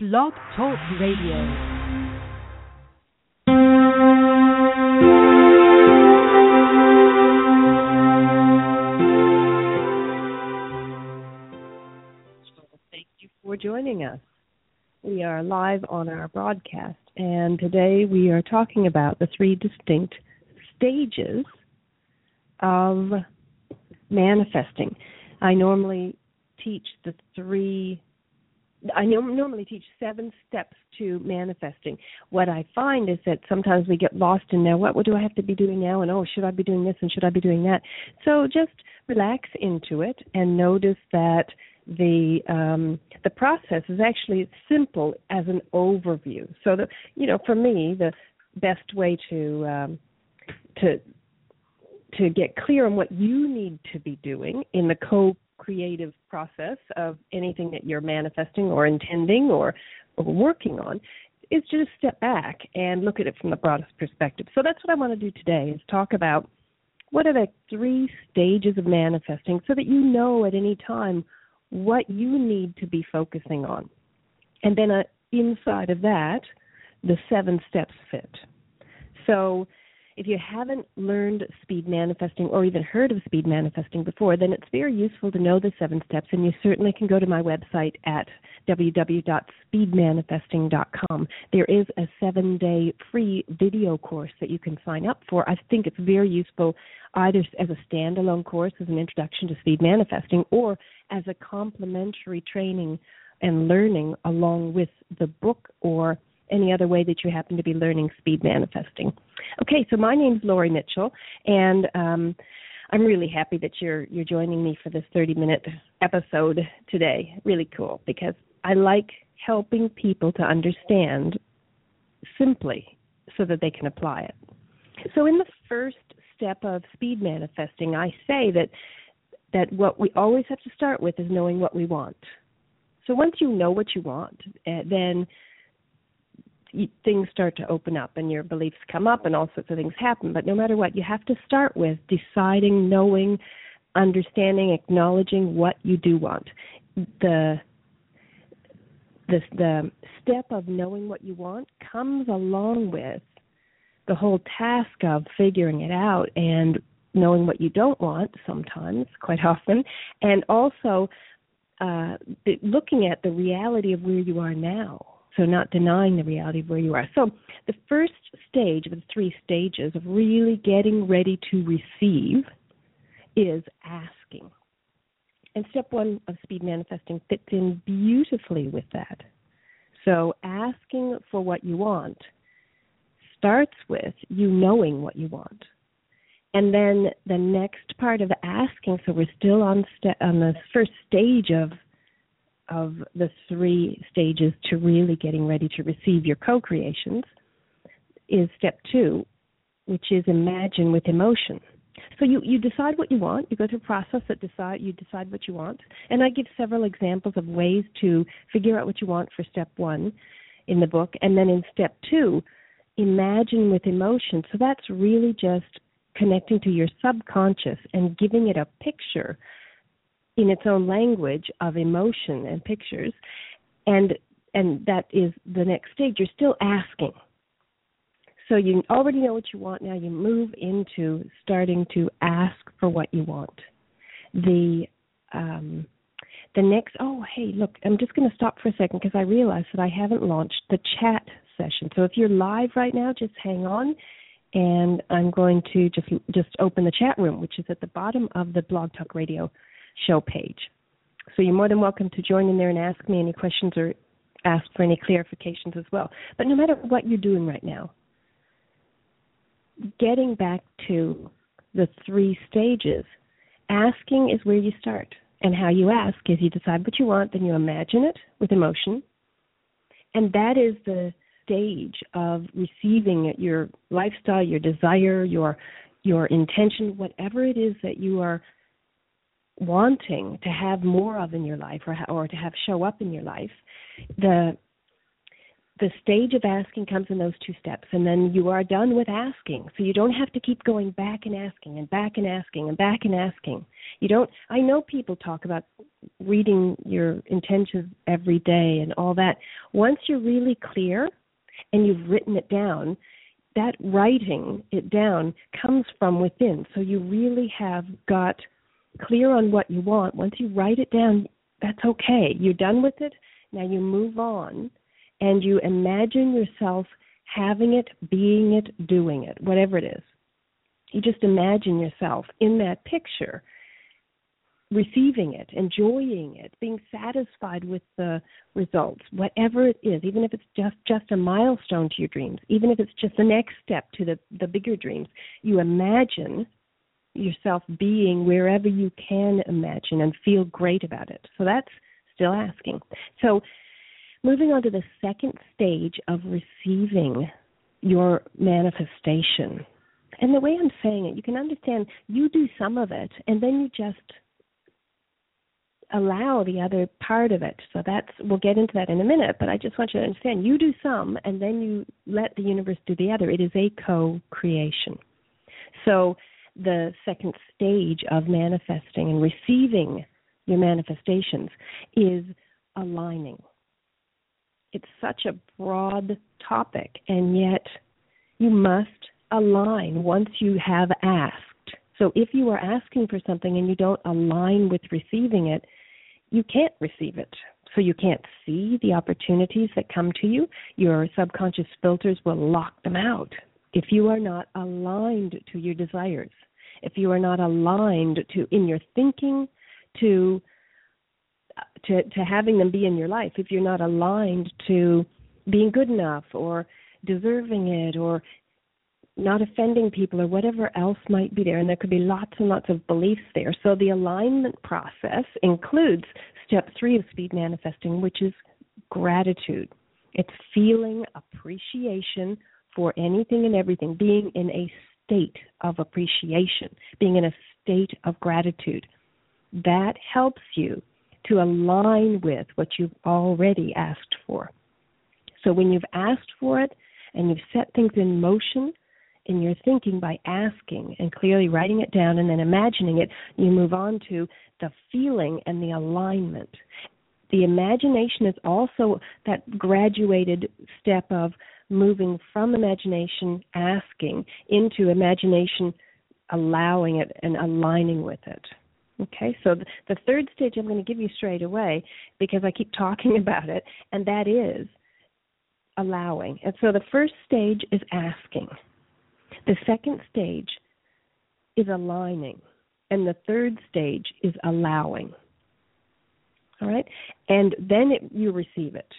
Blog Talk Radio. Thank you for joining us. We are live on our broadcast, and today we are talking about the three distinct stages of manifesting. I normally teach the three I normally teach seven steps to manifesting. What I find is that sometimes we get lost in now. What, what do I have to be doing now? And oh, should I be doing this? And should I be doing that? So just relax into it and notice that the um, the process is actually simple as an overview. So the you know for me the best way to um, to to get clear on what you need to be doing in the co creative process of anything that you're manifesting or intending or, or working on is just step back and look at it from the broadest perspective. So that's what I want to do today is talk about what are the three stages of manifesting so that you know at any time what you need to be focusing on. And then uh, inside of that, the seven steps fit. So if you haven't learned speed manifesting or even heard of speed manifesting before, then it's very useful to know the seven steps, and you certainly can go to my website at www.speedmanifesting.com. There is a seven day free video course that you can sign up for. I think it's very useful either as a standalone course as an introduction to speed manifesting or as a complementary training and learning along with the book or any other way that you happen to be learning speed manifesting. Okay, so my name's Laurie Mitchell, and um, I'm really happy that you're you're joining me for this 30 minute episode today. Really cool because I like helping people to understand simply so that they can apply it. So in the first step of speed manifesting, I say that that what we always have to start with is knowing what we want. So once you know what you want, uh, things start to open up and your beliefs come up and all sorts of things happen. But no matter what, you have to start with deciding, knowing, understanding, acknowledging what you do want. The the the step of knowing what you want comes along with the whole task of figuring it out and knowing what you don't want sometimes, quite often, and also uh, looking at the reality of where you are now so not denying the reality of where you are. So the first stage of the three stages of really getting ready to receive is asking. And step one of speed manifesting fits in beautifully with that. So asking for what you want starts with you knowing what you want. And then the next part of asking, so we're still on, on the first stage of of the three stages to really getting ready to receive your co creations is step two, which is imagine with emotion. So you, you decide what you want, you go through a process that decide you decide what you want. And I give several examples of ways to figure out what you want for step one in the book. And then in step two, imagine with emotion. So that's really just connecting to your subconscious and giving it a picture in its own language of emotion and pictures and and that is the next stage. You're still asking. So you already know what you want. Now you move into starting to ask for what you want. The um the next oh hey look i'm just going to stop for a second because i realize that i haven't launched the chat session. So if you're live right now just hang on and i'm going to just just open the chat room which is at the bottom of the blog talk radio show page. So you're more than welcome to join in there and ask me any questions or ask for any clarifications as well. But no matter what you're doing right now, getting back to the three stages, asking is where you start. And how you ask is you decide what you want, then you imagine it with emotion. And that is the stage of receiving your lifestyle, your desire, your your intention, whatever it is that you are wanting to have more of in your life or or to have show up in your life the the stage of asking comes in those two steps. And then you are done with asking. So you don't have to keep going back and asking and back and asking and back and asking. You don't i know people talk about reading your intentions every day and all that. Once you're really clear and you've written it down that writing it down comes from within. So you really have got clear on what you want once you write it down that's okay you're done with it now you move on and you imagine yourself having it, being it, doing it, whatever it is. You just imagine yourself in that picture, receiving it, enjoying it, being satisfied with the results, whatever it is, even if it's just just a milestone to your dreams, even if it's just the next step to the the bigger dreams. You imagine yourself being wherever you can imagine and feel great about it. So that's still asking. So Moving on to the second stage of receiving your manifestation. And the way I'm saying it, you can understand you do some of it and then you just allow the other part of it. So that's we'll get into that in a minute, but I just want you to understand you do some and then you let the universe do the other. It is a co-creation. So the second stage of manifesting and receiving your manifestations is aligning it's such a broad topic, and yet you must align once you have asked. So if you are asking for something and you don't align with receiving it, you can't receive it. So you can't see the opportunities that come to you. Your subconscious filters will lock them out. If you are not aligned to your desires, if you are not aligned to in your thinking to to to having them be in your life if you're not aligned to being good enough or deserving it or not offending people or whatever else might be there and there could be lots and lots of beliefs there. So the alignment process includes step 3 of speed manifesting which is gratitude. It's feeling appreciation for anything and everything being in a state of appreciation being in a state of gratitude that helps you to align with what you've already asked for. So when you've asked for it and you've set things in motion in your thinking by asking and clearly writing it down and then imagining it, you move on to the feeling and the alignment. The imagination is also that graduated step of moving from imagination asking into imagination allowing it and aligning with it. Okay, so the third stage I'm going to give you straight away because I keep talking about it, and that is allowing. And so the first stage is asking, the second stage is aligning, and the third stage is allowing. All right, and then it, you receive it.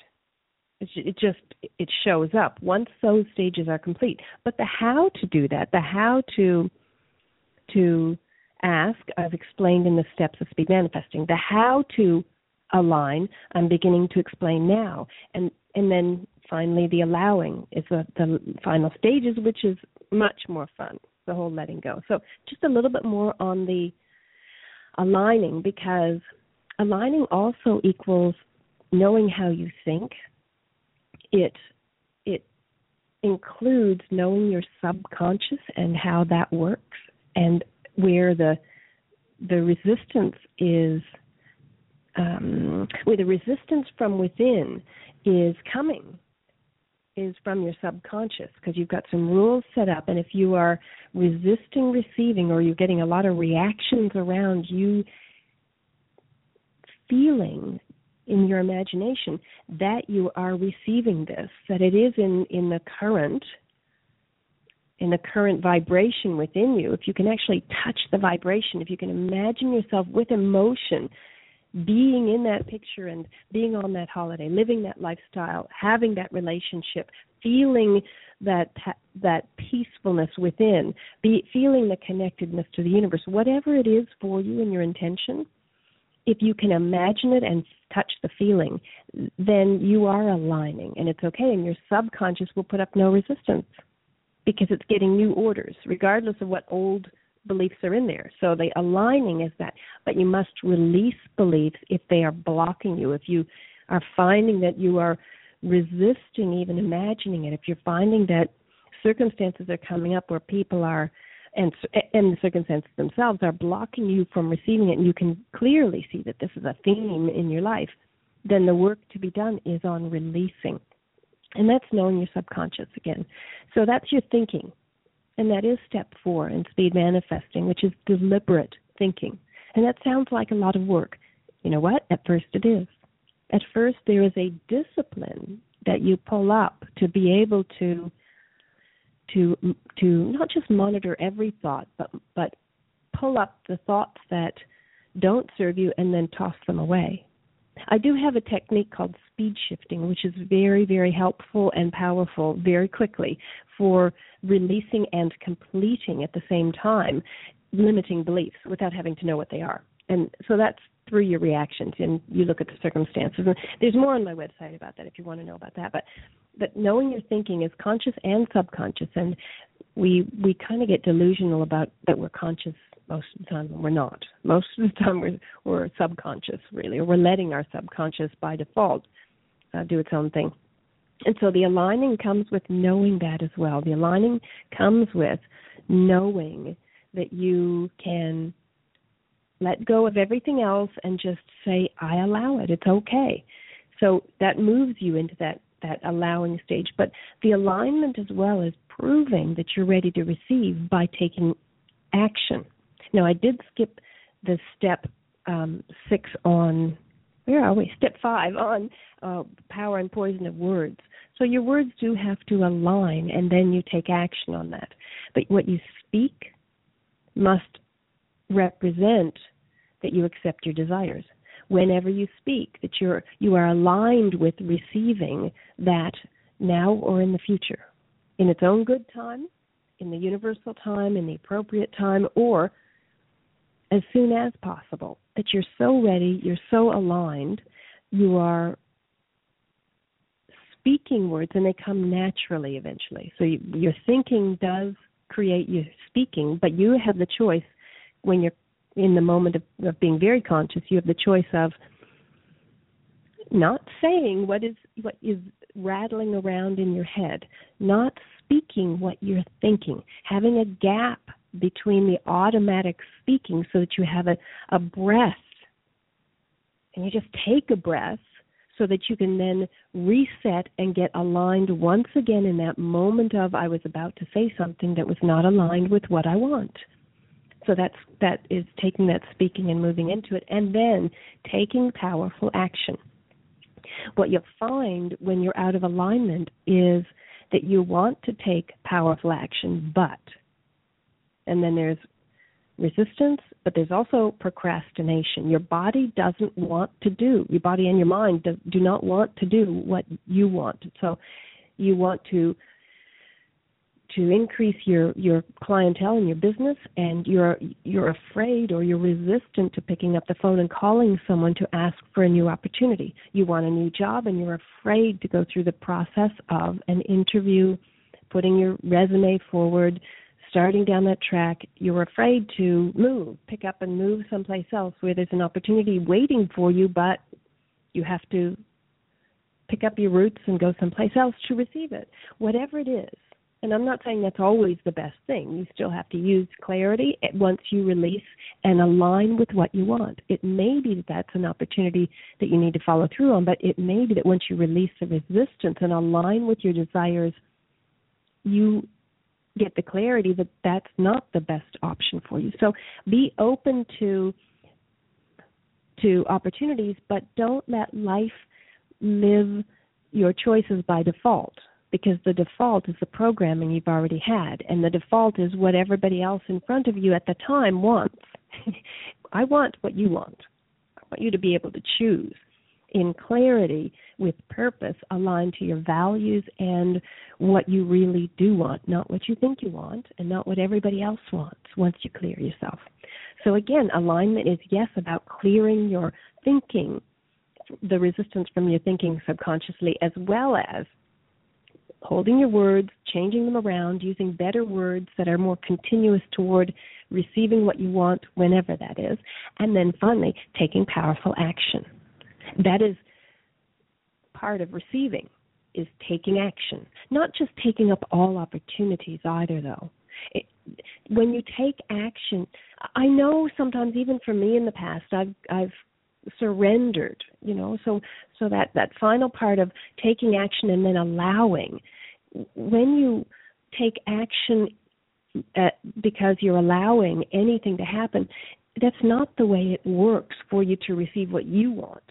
It just it shows up once those stages are complete. But the how to do that, the how to to ask, I've explained in the steps of speed manifesting. The how to align, I'm beginning to explain now. And and then finally the allowing is the, the final stages, which is much more fun, the whole letting go. So just a little bit more on the aligning because aligning also equals knowing how you think. It it includes knowing your subconscious and how that works and where the the resistance is um, where the resistance from within is coming is from your subconscious because you've got some rules set up. And if you are resisting receiving or you're getting a lot of reactions around you feeling in your imagination that you are receiving this that it is in in the current in the current vibration within you, if you can actually touch the vibration, if you can imagine yourself with emotion being in that picture and being on that holiday, living that lifestyle, having that relationship, feeling that that peacefulness within, be feeling the connectedness to the universe, whatever it is for you and your intention, if you can imagine it and touch the feeling, then you are aligning and it's okay and your subconscious will put up no resistance because it's getting new orders, regardless of what old beliefs are in there. So the aligning is that, but you must release beliefs if they are blocking you. If you are finding that you are resisting even imagining it, if you're finding that circumstances are coming up where people are and and the circumstances themselves are blocking you from receiving it and you can clearly see that this is a theme in your life then the work to be done is on releasing. And that's knowing your subconscious again. So that's your thinking. And that is step 4 in speed manifesting which is deliberate thinking. And that sounds like a lot of work. You know what? At first it is. At first there is a discipline that you pull up to be able to to to not just monitor every thought, but but pull up the thoughts that don't serve you and then toss them away. I do have a technique called speed shifting, which is very, very helpful and powerful very quickly for releasing and completing at the same time limiting beliefs without having to know what they are. And so that's through your reactions and you look at the circumstances. And there's more on my website about that if you want to know about that. But but knowing your thinking is conscious and subconscious and we we kind of get delusional about that we're conscious most of the time when we're not. Most of the time we're we're subconscious really, or we're letting our subconscious by default uh, do its own thing. And so the aligning comes with knowing that as well. The aligning comes with knowing that you can let go of everything else and just say, I allow it. It's okay. So that moves you into that that allowing stage. But the alignment as well is proving that you're ready to receive by taking action. Now I did skip the step um, six on where are we? Step five on uh, power and poison of words. So your words do have to align, and then you take action on that. But what you speak must represent that you accept your desires. Whenever you speak, that you're you are aligned with receiving that now or in the future, in its own good time, in the universal time, in the appropriate time, or as soon as possible. That you're so ready, you're so aligned, you are speaking words and they come naturally eventually. So you, your thinking does create your speaking, but you have the choice when you're in the moment of, of being very conscious. You have the choice of not saying what is what is rattling around in your head, not speaking what you're thinking, having a gap between the automatic speaking so that you have a, a breath and you just take a breath so that you can then reset and get aligned once again in that moment of I was about to say something that was not aligned with what I want. So that's that is taking that speaking and moving into it and then taking powerful action. What you'll find when you're out of alignment is that you want to take powerful action, but and then there's resistance, but there's also procrastination. Your body doesn't want to do, your body and your mind do, do not want to do what you want. So you want to to increase your your clientele and your business and you're you're afraid or you're resistant to picking up the phone and calling someone to ask for a new opportunity. You want a new job and you're afraid to go through the process of an interview putting your resume forward starting down that track. You're afraid to move pick up and move someplace else where there's an opportunity waiting for you but you have to pick up your roots and go someplace else to receive it. Whatever it is and I'm not saying that's always the best thing. You still have to use clarity once you release and align with what you want. It may be that that's an opportunity that you need to follow through on, but it may be that once you release the resistance and align with your desires, you get the clarity that that's not the best option for you. So be open to to opportunities, but don't let life live your choices by default because the default is the programming you've already had, and the default is what everybody else in front of you at the time wants. I want what you want. I want you to be able to choose in clarity with purpose aligned to your values and what you really do want, not what you think you want and not what everybody else wants once you clear yourself. So again, alignment is yes about clearing your thinking, the resistance from your thinking subconsciously, as well as holding your words, changing them around, using better words that are more continuous toward receiving what you want whenever that is, and then finally taking powerful action. That is part of receiving. is taking action. Not just taking up all opportunities either though. It, when you take action, I know sometimes even for me in the past I've I've surrendered, you know, so so that that final part of taking action and then allowing when you take action at, because you're allowing anything to happen, that's not the way it works for you to receive what you want.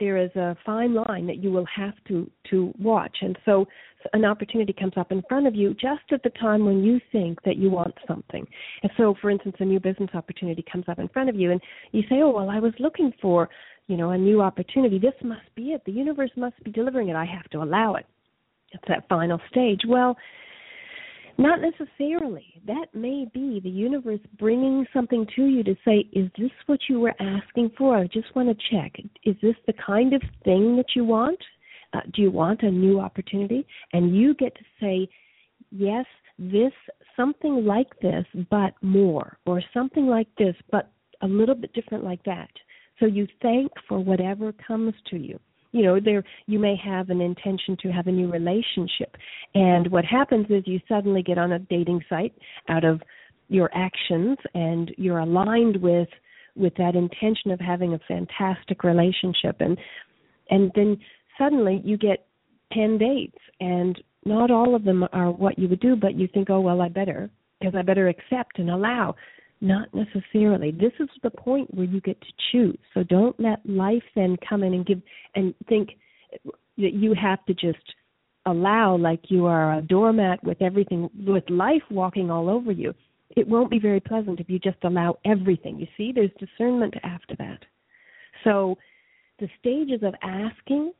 There is a fine line that you will have to to watch, and so an opportunity comes up in front of you just at the time when you think that you want something. And so, for instance, a new business opportunity comes up in front of you, and you say, "Oh, well, I was looking for, you know, a new opportunity. This must be it. The universe must be delivering it. I have to allow it." It's that final stage. Well, not necessarily. That may be the universe bringing something to you to say, Is this what you were asking for? I just want to check. Is this the kind of thing that you want? Uh, do you want a new opportunity? And you get to say, Yes, this, something like this, but more, or something like this, but a little bit different like that. So you thank for whatever comes to you you know there you may have an intention to have a new relationship. And what happens is you suddenly get on a dating site out of your actions and you're aligned with with that intention of having a fantastic relationship. And and then suddenly you get 10 dates and not all of them are what you would do but you think oh well I better because I better accept and allow not necessarily. This is the point where you get to choose. So don't let life then come in and give and think that you have to just allow like you are a doormat with everything with life walking all over you. It won't be very pleasant if you just allow everything. You see, there's discernment after that. So the stages of asking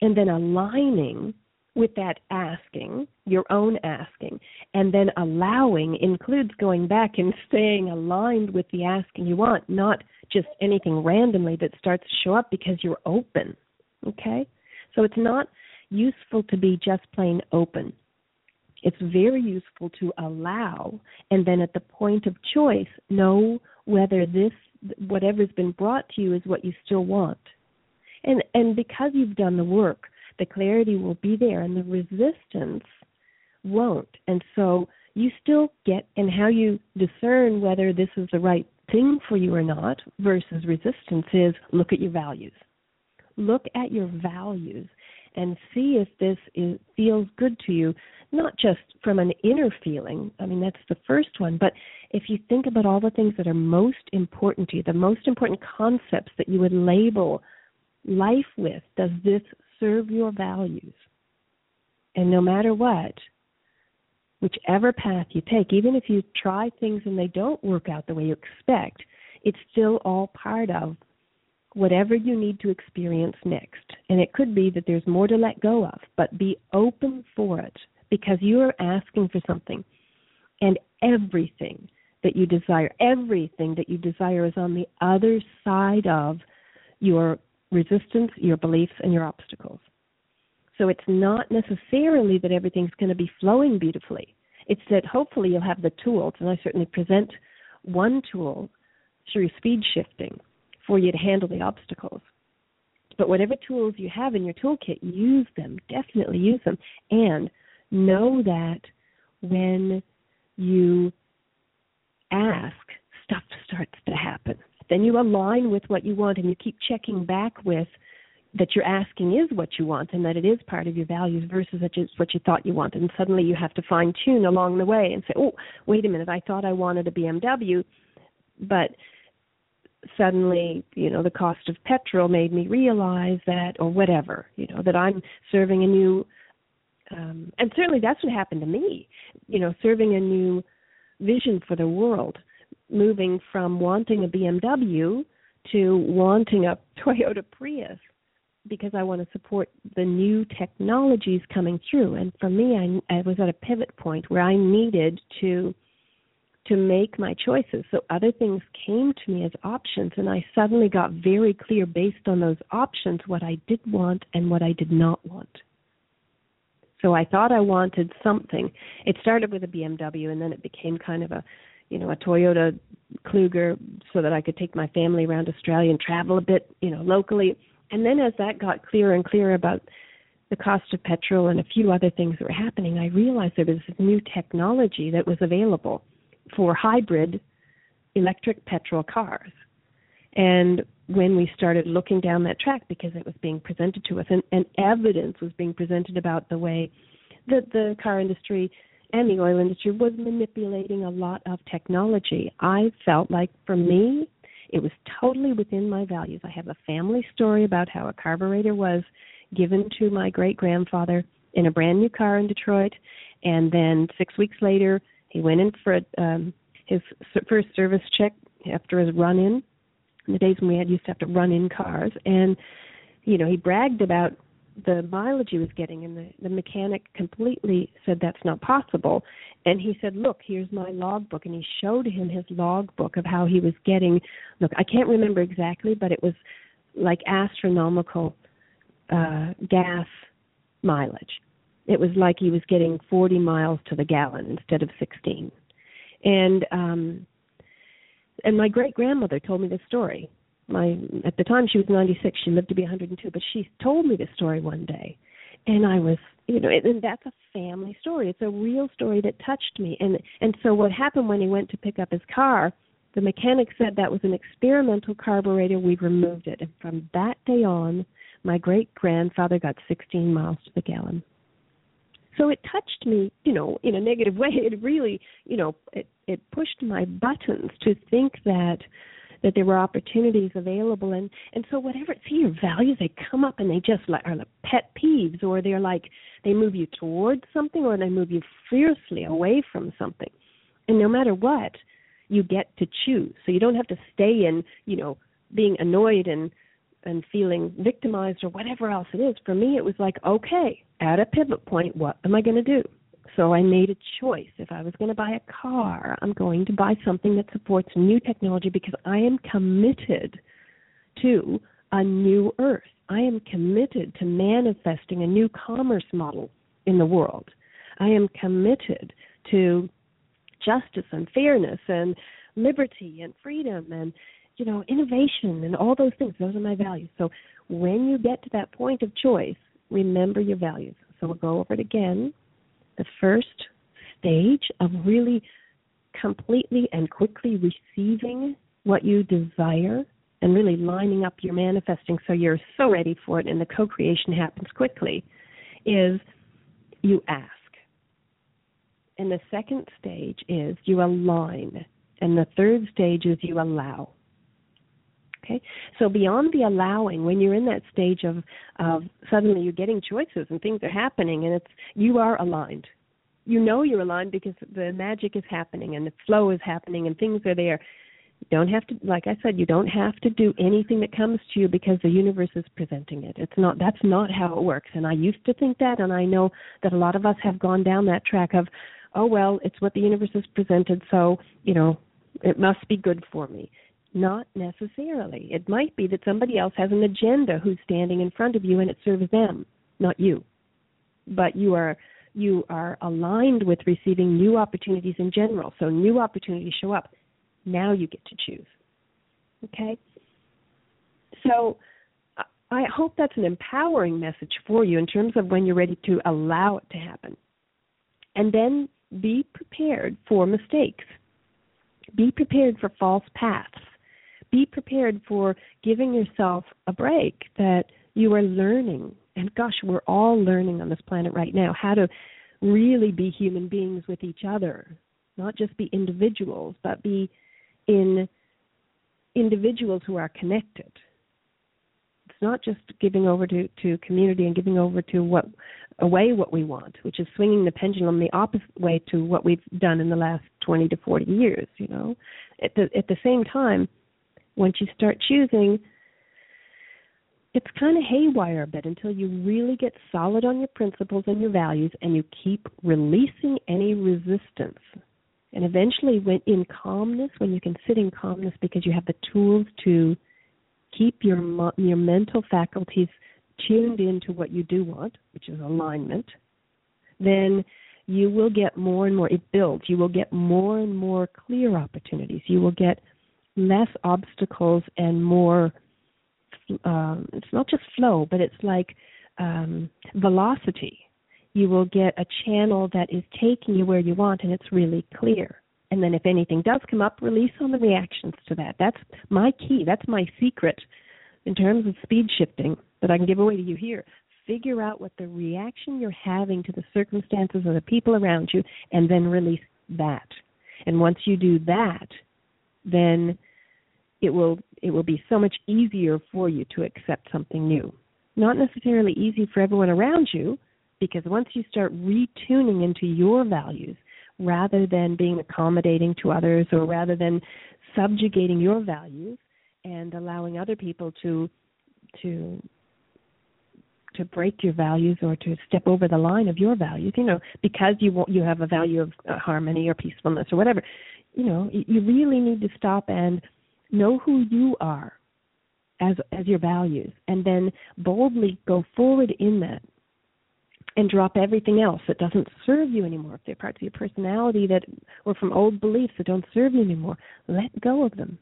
and then aligning with that asking, your own asking, and then allowing includes going back and staying aligned with the asking you want, not just anything randomly that starts to show up because you're open. Okay? So it's not useful to be just plain open. It's very useful to allow and then at the point of choice know whether this whatever's been brought to you is what you still want. And and because you've done the work, the clarity will be there and the resistance won't. And so you still get, and how you discern whether this is the right thing for you or not versus resistance is look at your values. Look at your values and see if this is, feels good to you, not just from an inner feeling. I mean, that's the first one, but if you think about all the things that are most important to you, the most important concepts that you would label life with, does this serve your values. And no matter what, whichever path you take, even if you try things and they don't work out the way you expect, it's still all part of whatever you need to experience next. And it could be that there's more to let go of, but be open for it because you are asking for something. And everything that you desire, everything that you desire is on the other side of your resistance, your beliefs, and your obstacles. So it's not necessarily that everything's going to be flowing beautifully. It's that hopefully you'll have the tools, and I certainly present one tool through speed shifting for you to handle the obstacles. But whatever tools you have in your toolkit, use them. Definitely use them. And know that when you ask, stuff starts to happen. Then you align with what you want and you keep checking back with that you're asking is what you want and that it is part of your values versus that it's what you thought you wanted. And suddenly you have to fine tune along the way and say, oh, wait a minute, I thought I wanted a BMW, but suddenly, you know, the cost of petrol made me realize that, or whatever, you know, that I'm serving a new, um, and certainly that's what happened to me, you know, serving a new vision for the world moving from wanting a BMW to wanting a Toyota Prius because I want to support the new technologies coming through. And for me, I, I was at a pivot point where I needed to to make my choices. So other things came to me as options, and I suddenly got very clear based on those options what I did want and what I did not want. So I thought I wanted something. It started with a BMW, and then it became kind of a you know, a Toyota Kluger so that I could take my family around Australia and travel a bit, you know, locally. And then as that got clearer and clearer about the cost of petrol and a few other things that were happening, I realized there was this new technology that was available for hybrid electric petrol cars. And when we started looking down that track, because it was being presented to us, and, and evidence was being presented about the way that the car industry and the oil industry was manipulating a lot of technology, I felt like for me, it was totally within my values. I have a family story about how a carburetor was given to my great grandfather in a brand new car in Detroit, and then six weeks later, he went in for um, his first service check after his run in. The days when we had used to have to run in cars, and you know he bragged about the mileage he was getting, and the the mechanic completely said that's not possible. And he said, "Look, here's my logbook," and he showed him his logbook of how he was getting. Look, I can't remember exactly, but it was like astronomical uh, gas mileage. It was like he was getting 40 miles to the gallon instead of 16. And um and my great grandmother told me this story. My at the time she was 96, she lived to be 102, but she told me this story one day. And I was, you know, and that's a family story. It's a real story that touched me. And and so what happened when he went to pick up his car, the mechanic said that was an experimental carburetor. We removed it. And from that day on, my great grandfather got 16 miles to the gallon. So it touched me, you know, in a negative way. It really, you know, it it pushed my buttons to think that that there were opportunities available. And and so whatever see your values they come up and they just like are like pet peeves or they're like they move you towards something or they move you fiercely away from something. And no matter what you get to choose. So you don't have to stay in you know being annoyed and and feeling victimized or whatever else it is, for me it was like, okay, at a pivot point, what am I going to do? So I made a choice. If I was going to buy a car, I'm going to buy something that supports new technology because I am committed to a new earth. I am committed to manifesting a new commerce model in the world. I am committed to justice and fairness and liberty and freedom and you know, innovation and all those things. Those are my values. So when you get to that point of choice, remember your values. So we'll go over it again. The first stage of really completely and quickly receiving what you desire and really lining up your manifesting so you're so ready for it and the co creation happens quickly is you ask. And the second stage is you align. And the third stage is you allow. Okay, so beyond the allowing, when you're in that stage of of suddenly you're getting choices and things are happening, and it's you are aligned. You know you're aligned because the magic is happening and the flow is happening and things are there. You don't have to, like I said, you don't have to do anything that comes to you because the universe is presenting it. It's not. That's not how it works. And I used to think that, and I know that a lot of us have gone down that track of, oh well, it's what the universe has presented, so you know it must be good for me not necessarily. It might be that somebody else has an agenda who's standing in front of you and it serves them, not you. But you are you are aligned with receiving new opportunities in general. So new opportunities show up. Now you get to choose. Okay? So I hope that's an empowering message for you in terms of when you're ready to allow it to happen. And then be prepared for mistakes. Be prepared for false paths be prepared for giving yourself a break that you are learning. And gosh, we're all learning on this planet right now how to really be human beings with each other, not just be individuals, but be in individuals who are connected. It's not just giving over to, to community and giving over to what away what we want, which is swinging the pendulum the opposite way to what we've done in the last 20 to 40 years, you know. At the at the same time, once you start choosing, it's kind of haywire a bit until you really get solid on your principles and your values and you keep releasing any resistance. And eventually, when in calmness, when you can sit in calmness because you have the tools to keep your your mental faculties tuned into what you do want, which is alignment, then you will get more and more. It builds. You will get more and more clear opportunities. You will get less obstacles and more um, it's not just flow but it's like um, velocity. You will get a channel that is taking you where you want, and it's really clear. And then, if anything does come up, release on the reactions to that. That's my key. That's my secret in terms of speed shifting that I can give away to you here. Figure out what the reaction you're having to the circumstances or the people around you, and then release that. And once you do that, then it will it will be so much easier for you to accept something new. Not necessarily easy for everyone around you, because once you start retuning into your values rather than being accommodating to others or rather than subjugating your values and allowing other people to to to break your values or to step over the line of your values you know because you want you have a value of uh, harmony or peacefulness or whatever you know you really need to stop and know who you are as as your values and then boldly go forward in that and drop everything else that doesn't serve you anymore. If they're parts of your personality that or from old beliefs that don't serve you anymore let go of them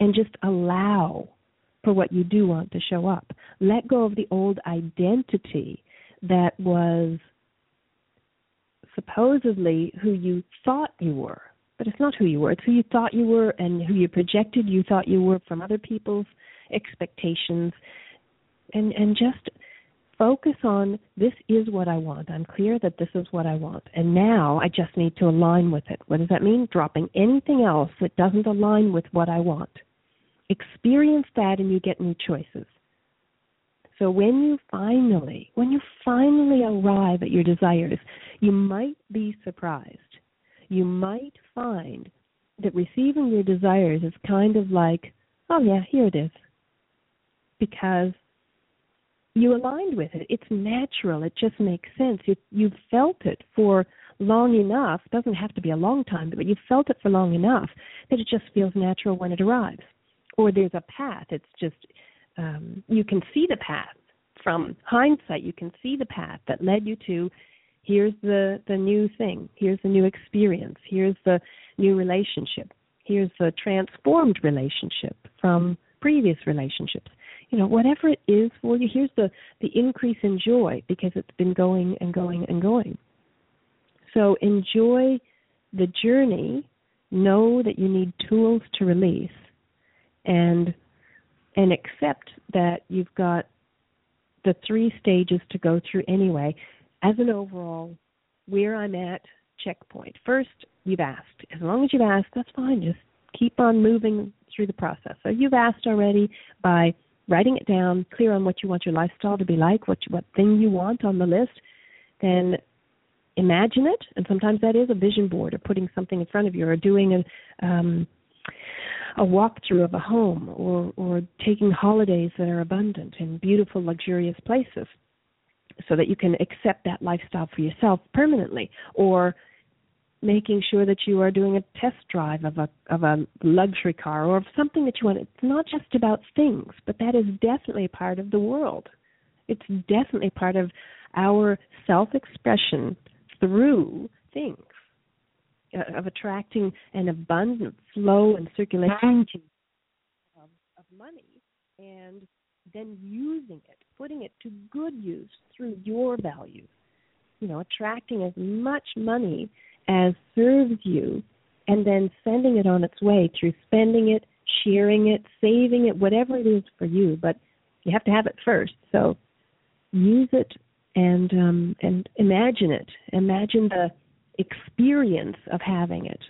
and just allow for what you do want to show up. Let go of the old identity that was supposedly who you thought you were but it's not who you were. It's who you thought you were and who you projected you thought you were from other people's expectations. And and just focus on this is what I want. I'm clear that this is what I want. And now I just need to align with it. What does that mean? Dropping anything else that doesn't align with what I want. Experience that and you get new choices. So when you finally, when you finally arrive at your desires, you might be surprised you might find that receiving your desires is kind of like, oh yeah, here it is. Because you aligned with it. It's natural. It just makes sense. You you've felt it for long enough. Doesn't have to be a long time, but you've felt it for long enough that it just feels natural when it arrives. Or there's a path. It's just um, you can see the path from hindsight. You can see the path that led you to here's the the new thing. Here's the new experience. Here's the new relationship. Here's the transformed relationship from previous relationships. You know whatever it is for you here's the the increase in joy because it's been going and going and going. So enjoy the journey. Know that you need tools to release and and accept that you've got the three stages to go through anyway as an overall where I'm at checkpoint. First, you've asked. As long as you've asked, that's fine. Just keep on moving through the process. So you've asked already by writing it down, clear on what you want your lifestyle to be like, what what thing you want on the list, then imagine it. And sometimes that is a vision board or putting something in front of you or doing a um, a walkthrough of a home or or taking holidays that are abundant in beautiful luxurious places so that you can accept that lifestyle for yourself permanently or making sure that you are doing a test drive of a of a luxury car or of something that you want. It's not just about things but that is definitely part of the world. It's definitely part of our self expression through things uh, of attracting an abundant flow and circulation of, of money. And then using it putting it to good use through your values. You know, attracting as much money as serves you and then sending it on its way through spending it, sharing it, saving it, whatever it is for you. But you have to have it first. So use it and um, and imagine it. Imagine the experience of having it,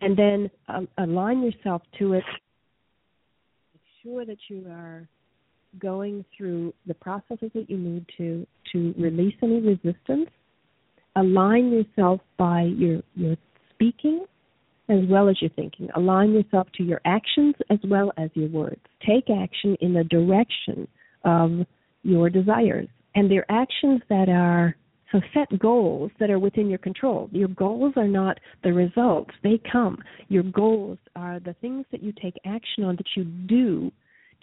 and then um, align yourself to it. Make sure that you are going through the processes that you need to to release any resistance. Align yourself by your your speaking as well as your thinking. Align yourself to your actions as well as your words. Take action in the direction of your desires. And they're actions that are so set goals that are within your control. Your goals are not the results, they come. Your goals are the things that you take action on that you do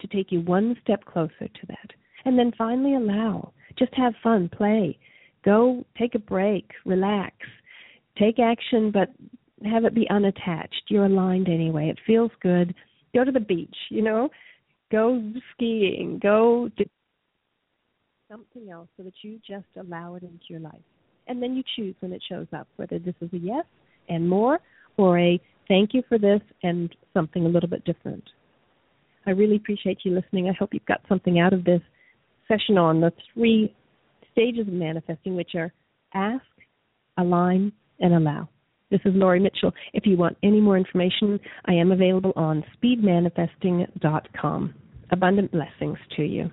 to take you one step closer to that. And then finally allow. Just have fun, play. Go take a break, relax. Take action, but have it be unattached. You're aligned anyway. It feels good. Go to the beach, you know. Go skiing. Go do something else so that you just allow it into your life. And then you choose when it shows up, whether this is a yes and more or a thank you for this and something a little bit different. I really appreciate you listening. I hope you've got something out of this session on the three stages of manifesting, which are ask, align, and allow. This is Laurie Mitchell. If you want any more information, I am available on speedmanifesting.com. Abundant blessings to you.